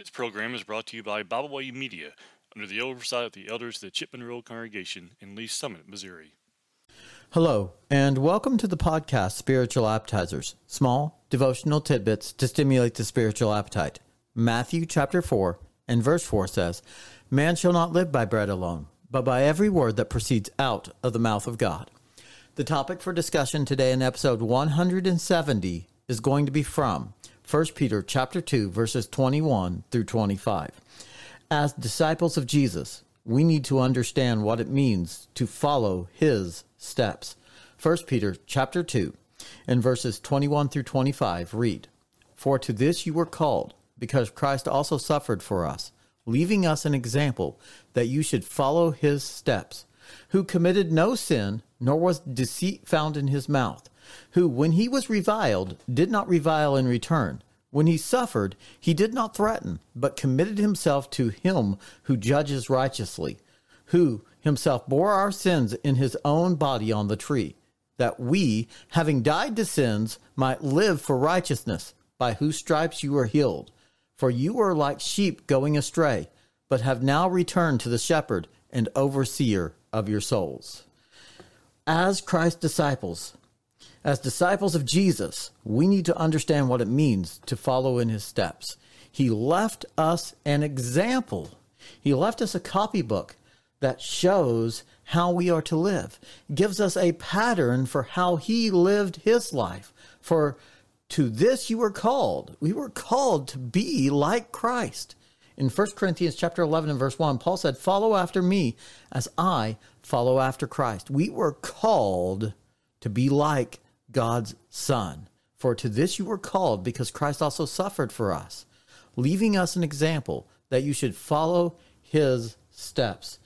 This program is brought to you by Byway Media under the oversight of the elders of the Chipman Road Congregation in Lee Summit, Missouri. Hello, and welcome to the podcast Spiritual Appetizers, small devotional tidbits to stimulate the spiritual appetite. Matthew chapter 4 and verse 4 says, Man shall not live by bread alone, but by every word that proceeds out of the mouth of God. The topic for discussion today in episode 170 is going to be from 1 Peter chapter 2 verses 21 through 25. As disciples of Jesus, we need to understand what it means to follow his steps. 1 Peter chapter 2 and verses 21 through 25 read, For to this you were called, because Christ also suffered for us, leaving us an example that you should follow his steps, who committed no sin, nor was deceit found in his mouth who, when he was reviled, did not revile in return. When he suffered, he did not threaten, but committed himself to him who judges righteously, who himself bore our sins in his own body on the tree, that we, having died to sins, might live for righteousness, by whose stripes you are healed. For you were like sheep going astray, but have now returned to the shepherd and overseer of your souls. As Christ's disciples, as disciples of Jesus, we need to understand what it means to follow in his steps. He left us an example. He left us a copybook that shows how we are to live, gives us a pattern for how he lived his life. For to this you were called. We were called to be like Christ. In 1 Corinthians chapter 11 and verse 1, Paul said, "Follow after me as I follow after Christ." We were called to be like God's Son. For to this you were called, because Christ also suffered for us, leaving us an example that you should follow his steps.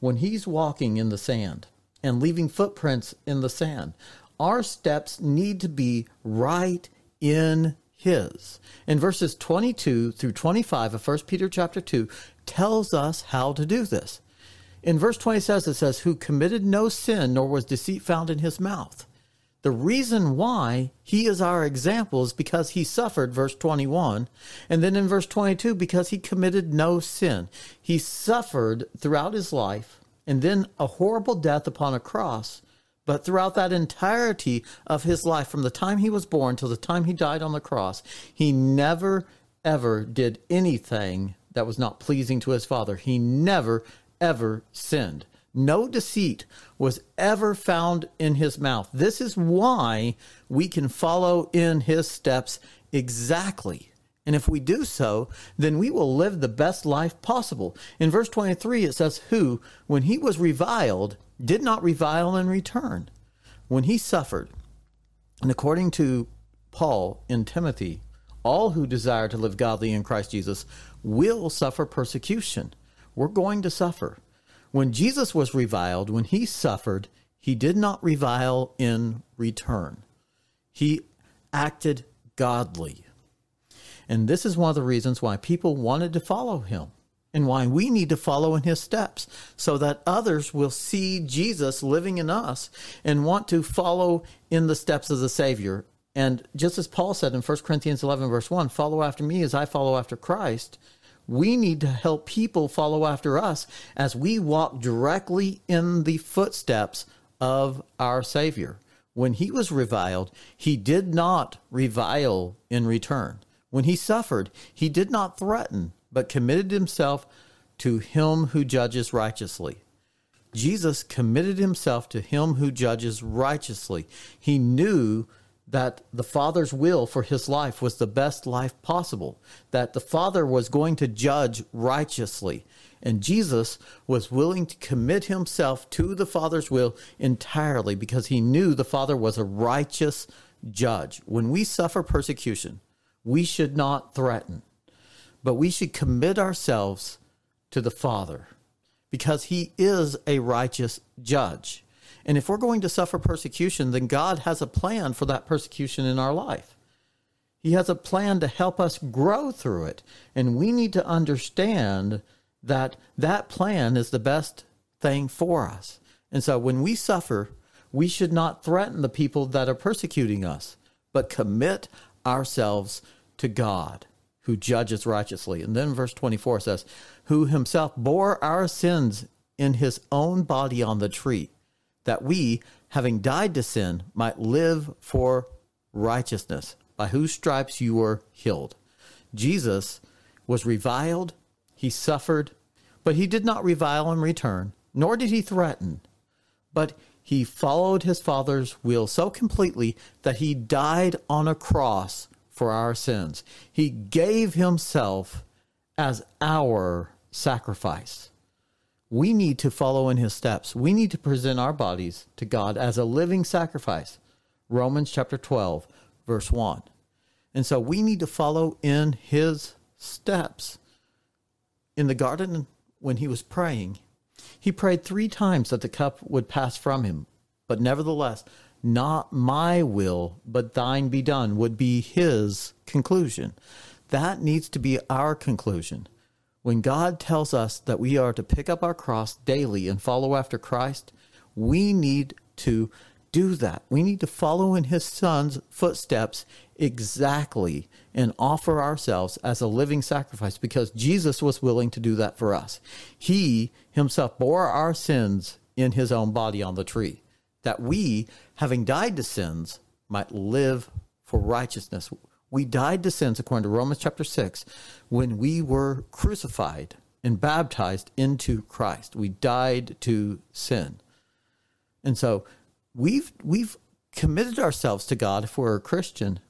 When he's walking in the sand and leaving footprints in the sand, our steps need to be right in his. In verses 22 through 25 of 1 Peter chapter 2 tells us how to do this. In verse 20 says it says who committed no sin nor was deceit found in his mouth. The reason why he is our example is because he suffered, verse 21. And then in verse 22, because he committed no sin. He suffered throughout his life and then a horrible death upon a cross. But throughout that entirety of his life, from the time he was born till the time he died on the cross, he never, ever did anything that was not pleasing to his Father. He never, ever sinned. No deceit was ever found in his mouth. This is why we can follow in his steps exactly. And if we do so, then we will live the best life possible. In verse 23, it says, Who, when he was reviled, did not revile in return. When he suffered, and according to Paul in Timothy, all who desire to live godly in Christ Jesus will suffer persecution. We're going to suffer. When Jesus was reviled, when he suffered, he did not revile in return. He acted godly. And this is one of the reasons why people wanted to follow him and why we need to follow in his steps so that others will see Jesus living in us and want to follow in the steps of the Savior. And just as Paul said in 1 Corinthians 11, verse 1, follow after me as I follow after Christ we need to help people follow after us as we walk directly in the footsteps of our Savior. When he was reviled, he did not revile in return. When he suffered, he did not threaten, but committed himself to him who judges righteously. Jesus committed himself to him who judges righteously. He knew that the Father's will for his life was the best life possible, that the Father was going to judge righteously. And Jesus was willing to commit himself to the Father's will entirely because he knew the Father was a righteous judge. When we suffer persecution, we should not threaten, but we should commit ourselves to the Father because he is a righteous judge. And if we're going to suffer persecution, then God has a plan for that persecution in our life. He has a plan to help us grow through it. And we need to understand that that plan is the best thing for us. And so when we suffer, we should not threaten the people that are persecuting us, but commit ourselves to God, who judges righteously. And then verse 24 says, Who himself bore our sins in his own body on the tree, that we, having died to sin, might live for righteousness, by whose stripes you were healed. Jesus was reviled, he suffered, but he did not revile in return, nor did he threaten, but he followed his Father's will so completely that he died on a cross for our sins. He gave himself as our sacrifice. We need to follow in his steps. We need to present our bodies to God as a living sacrifice. Romans chapter 12, verse 1. And so we need to follow in his steps. In the garden, when he was praying, he prayed three times that the cup would pass from him. But nevertheless, not my will, but thine be done, would be his conclusion. That needs to be our conclusion. When God tells us that we are to pick up our cross daily and follow after Christ, we need to do that. We need to follow in his son's footsteps exactly and offer ourselves as a living sacrifice because Jesus was willing to do that for us. He himself bore our sins in his own body on the tree, that we, having died to sins, might live for righteousness. We died to sins according to Romans chapter 6 when we were crucified and baptized into Christ. We died to sin. And so we've we've committed ourselves to God if we're a Christian.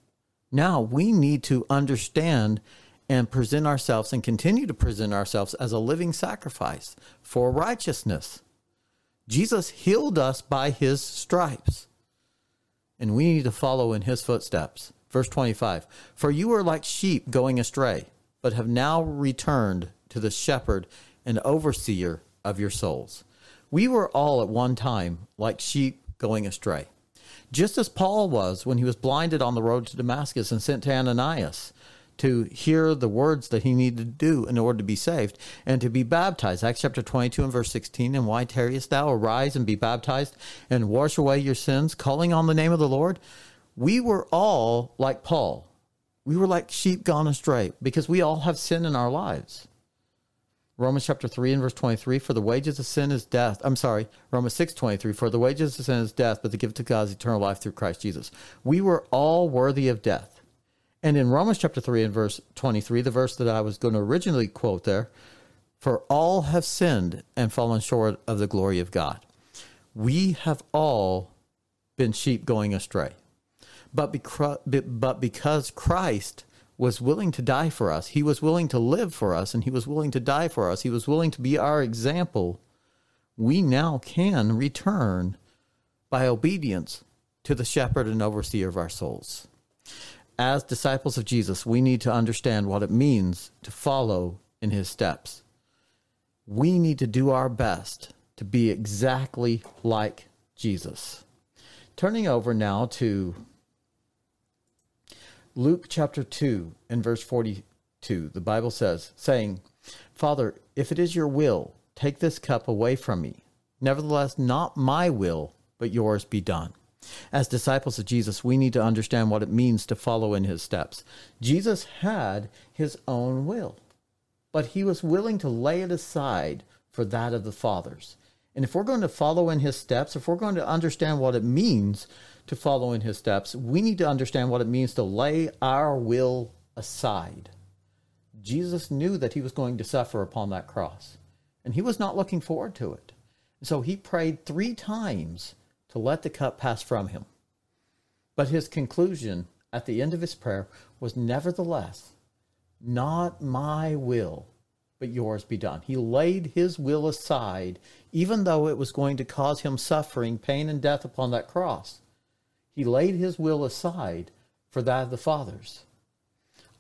Now we need to understand and present ourselves and continue to present ourselves as a living sacrifice for righteousness. Jesus healed us by his stripes, and we need to follow in his footsteps. Verse 25 For you are like sheep going astray, but have now returned to the shepherd and overseer of your souls. We were all at one time like sheep going astray. Just as Paul was when he was blinded on the road to Damascus and sent to Ananias to hear the words that he needed to do in order to be saved and to be baptized. Acts chapter 22 and verse 16. And why tarriest thou? Arise and be baptized and wash away your sins, calling on the name of the Lord. We were all like Paul. We were like sheep gone astray because we all have sin in our lives. Romans chapter 3 and verse 23, for the wages of sin is death. I'm sorry, Romans 6 23, for the wages of sin is death, but the gift of God is eternal life through Christ Jesus. We were all worthy of death. And in Romans chapter 3 and verse 23, the verse that I was going to originally quote there, for all have sinned and fallen short of the glory of God. We have all been sheep going astray. But, but because Christ was willing to die for us. He was willing to live for us and he was willing to die for us. He was willing to be our example. We now can return by obedience to the shepherd and overseer of our souls. As disciples of Jesus, we need to understand what it means to follow in his steps. We need to do our best to be exactly like Jesus. Turning over now to Luke chapter 2 and verse 42, the Bible says, saying, Father, if it is your will, take this cup away from me. Nevertheless, not my will, but yours be done. As disciples of Jesus, we need to understand what it means to follow in his steps. Jesus had his own will, but he was willing to lay it aside for that of the Father's. And if we're going to follow in his steps, if we're going to understand what it means to follow in his steps, we need to understand what it means to lay our will aside. Jesus knew that he was going to suffer upon that cross, and he was not looking forward to it. So he prayed three times to let the cup pass from him. But his conclusion at the end of his prayer was, Nevertheless, not my will, but yours be done. He laid his will aside, even though it was going to cause him suffering, pain, and death upon that cross. He laid his will aside for that of the Father's.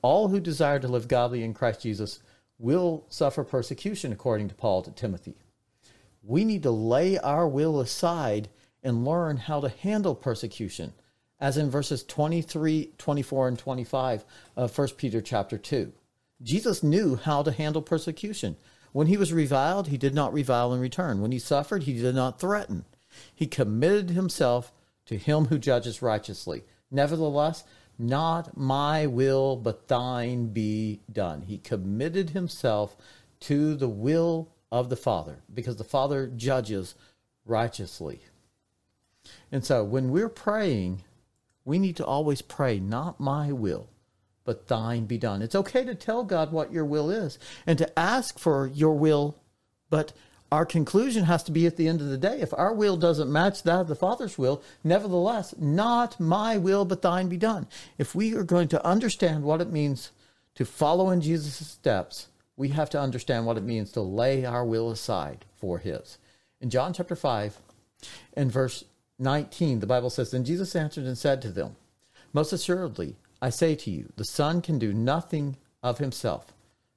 All who desire to live godly in Christ Jesus will suffer persecution, according to Paul to Timothy. We need to lay our will aside and learn how to handle persecution, as in verses 23, 24, and 25 of 1 Peter chapter 2. Jesus knew how to handle persecution. When he was reviled, he did not revile in return. When he suffered, he did not threaten. He committed himself to him who judges righteously. Nevertheless, Not my will, but thine be done. He committed himself to the will of the Father because the Father judges righteously. And so when we're praying, we need to always pray, not my will, but thine be done. It's okay to tell God what your will is and to ask for your will, but our conclusion has to be at the end of the day. If our will doesn't match that of the Father's will, nevertheless, not my will, but thine be done. If we are going to understand what it means to follow in Jesus' steps, we have to understand what it means to lay our will aside for his. In John chapter 5 and verse 19, the Bible says, Then Jesus answered and said to them, Most assuredly, I say to you, the Son can do nothing of himself,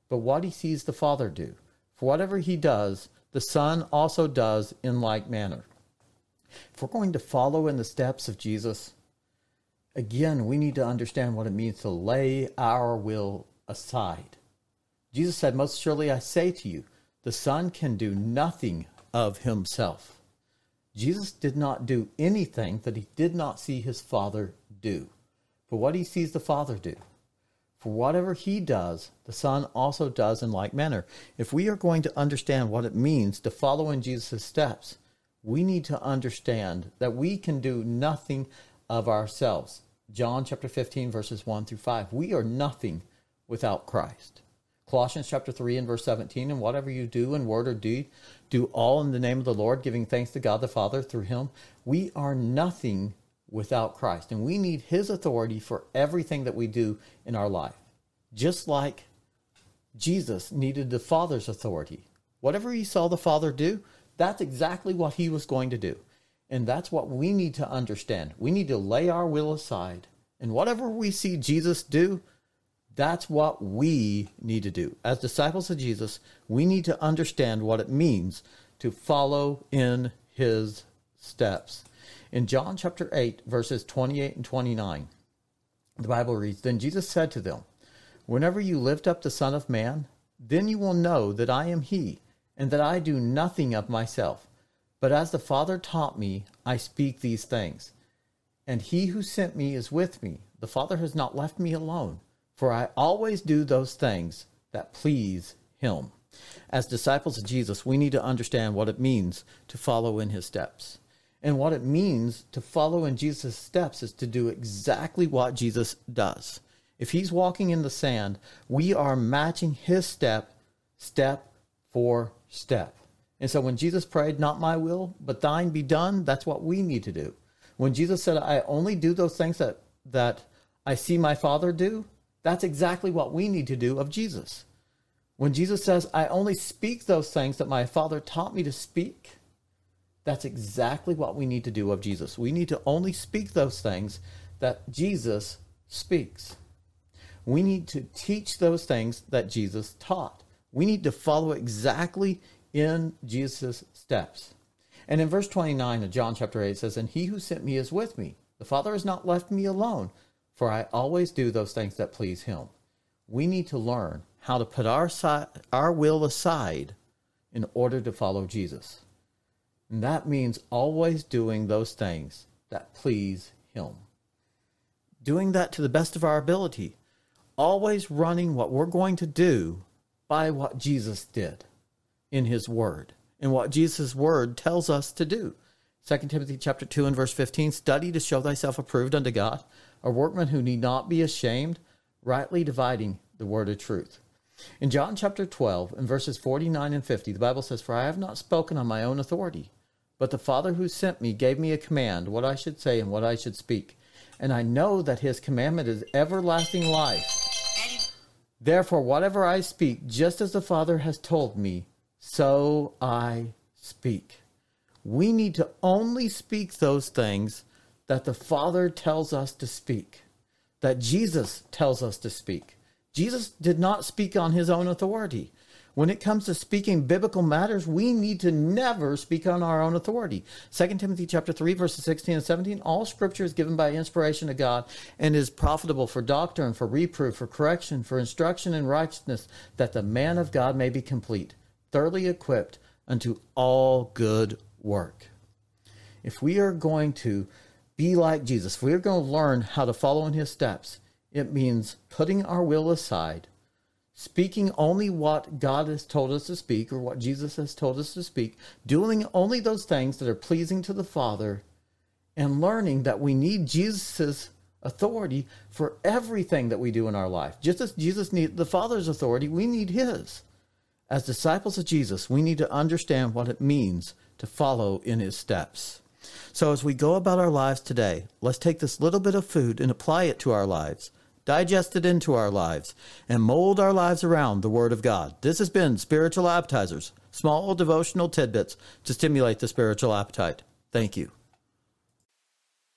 but what he sees the Father do. For whatever he does, the Son also does in like manner. If we're going to follow in the steps of Jesus, again, we need to understand what it means to lay our will aside. Jesus said, Most surely I say to you, the Son can do nothing of himself. Jesus did not do anything that he did not see his Father do. For what he sees the Father do. For whatever he does, the Son also does in like manner. If we are going to understand what it means to follow in Jesus' steps, we need to understand that we can do nothing of ourselves. John chapter 15, verses 1 through 5. We are nothing without Christ. Colossians chapter 3 and verse 17, and whatever you do in word or deed, do all in the name of the Lord, giving thanks to God the Father through him. We are nothing without Christ. And we need His authority for everything that we do in our life. Just like Jesus needed the Father's authority. Whatever He saw the Father do, that's exactly what He was going to do. And that's what we need to understand. We need to lay our will aside. And whatever we see Jesus do, that's what we need to do. As disciples of Jesus, we need to understand what it means to follow in his steps. In John chapter 8, verses 28 and 29, the Bible reads Then Jesus said to them, Whenever you lift up the Son of Man, then you will know that I am He, and that I do nothing of myself. But as the Father taught me, I speak these things. And He who sent me is with me. The Father has not left me alone, for I always do those things that please Him. As disciples of Jesus, we need to understand what it means to follow in His steps. And what it means to follow in Jesus' steps is to do exactly what Jesus does. If he's walking in the sand, we are matching his step, step for step. And so when Jesus prayed, Not my will, but thine be done, that's what we need to do. When Jesus said, I only do those things that, that I see my Father do, that's exactly what we need to do of Jesus. When Jesus says, I only speak those things that my Father taught me to speak, that's exactly what we need to do of Jesus. We need to only speak those things that Jesus speaks. We need to teach those things that Jesus taught. We need to follow exactly in Jesus' steps. And in verse 29 of John chapter 8 it says, And he who sent me is with me. The Father has not left me alone, for I always do those things that please him. We need to learn how to put our, si- our will aside in order to follow Jesus. And that means always doing those things that please Him. Doing that to the best of our ability. Always running what we're going to do by what Jesus did in His Word and what Jesus' Word tells us to do. 2 Timothy chapter 2 and verse 15 study to show thyself approved unto God, a workman who need not be ashamed, rightly dividing the word of truth. In John chapter 12 and verses 49 and 50, the Bible says, For I have not spoken on my own authority, but the Father who sent me gave me a command, what I should say and what I should speak. And I know that his commandment is everlasting life. Therefore, whatever I speak, just as the Father has told me, so I speak. We need to only speak those things that the Father tells us to speak, that Jesus tells us to speak. Jesus did not speak on his own authority. When it comes to speaking biblical matters, we need to never speak on our own authority. 2 Timothy chapter 3 verses 16 and 17, all scripture is given by inspiration of God and is profitable for doctrine, for reproof, for correction, for instruction in righteousness, that the man of God may be complete, thoroughly equipped unto all good work. If we are going to be like Jesus, if we're going to learn how to follow in his steps, it means putting our will aside, speaking only what God has told us to speak or what Jesus has told us to speak, doing only those things that are pleasing to the Father, and learning that we need Jesus' authority for everything that we do in our life. Just as Jesus needed the Father's authority, we need his. As disciples of Jesus, we need to understand what it means to follow in his steps. So, as we go about our lives today, let's take this little bit of food and apply it to our lives, digest it into our lives, and mold our lives around the Word of God. This has been Spiritual Appetizers, small devotional tidbits to stimulate the spiritual appetite. Thank you.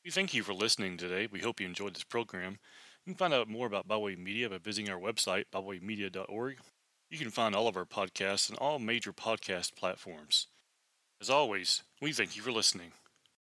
We thank you for listening today. We hope you enjoyed this program. You can find out more about Byway Media by visiting our website, bywaymedia.org. You can find all of our podcasts on all major podcast platforms. As always, we thank you for listening.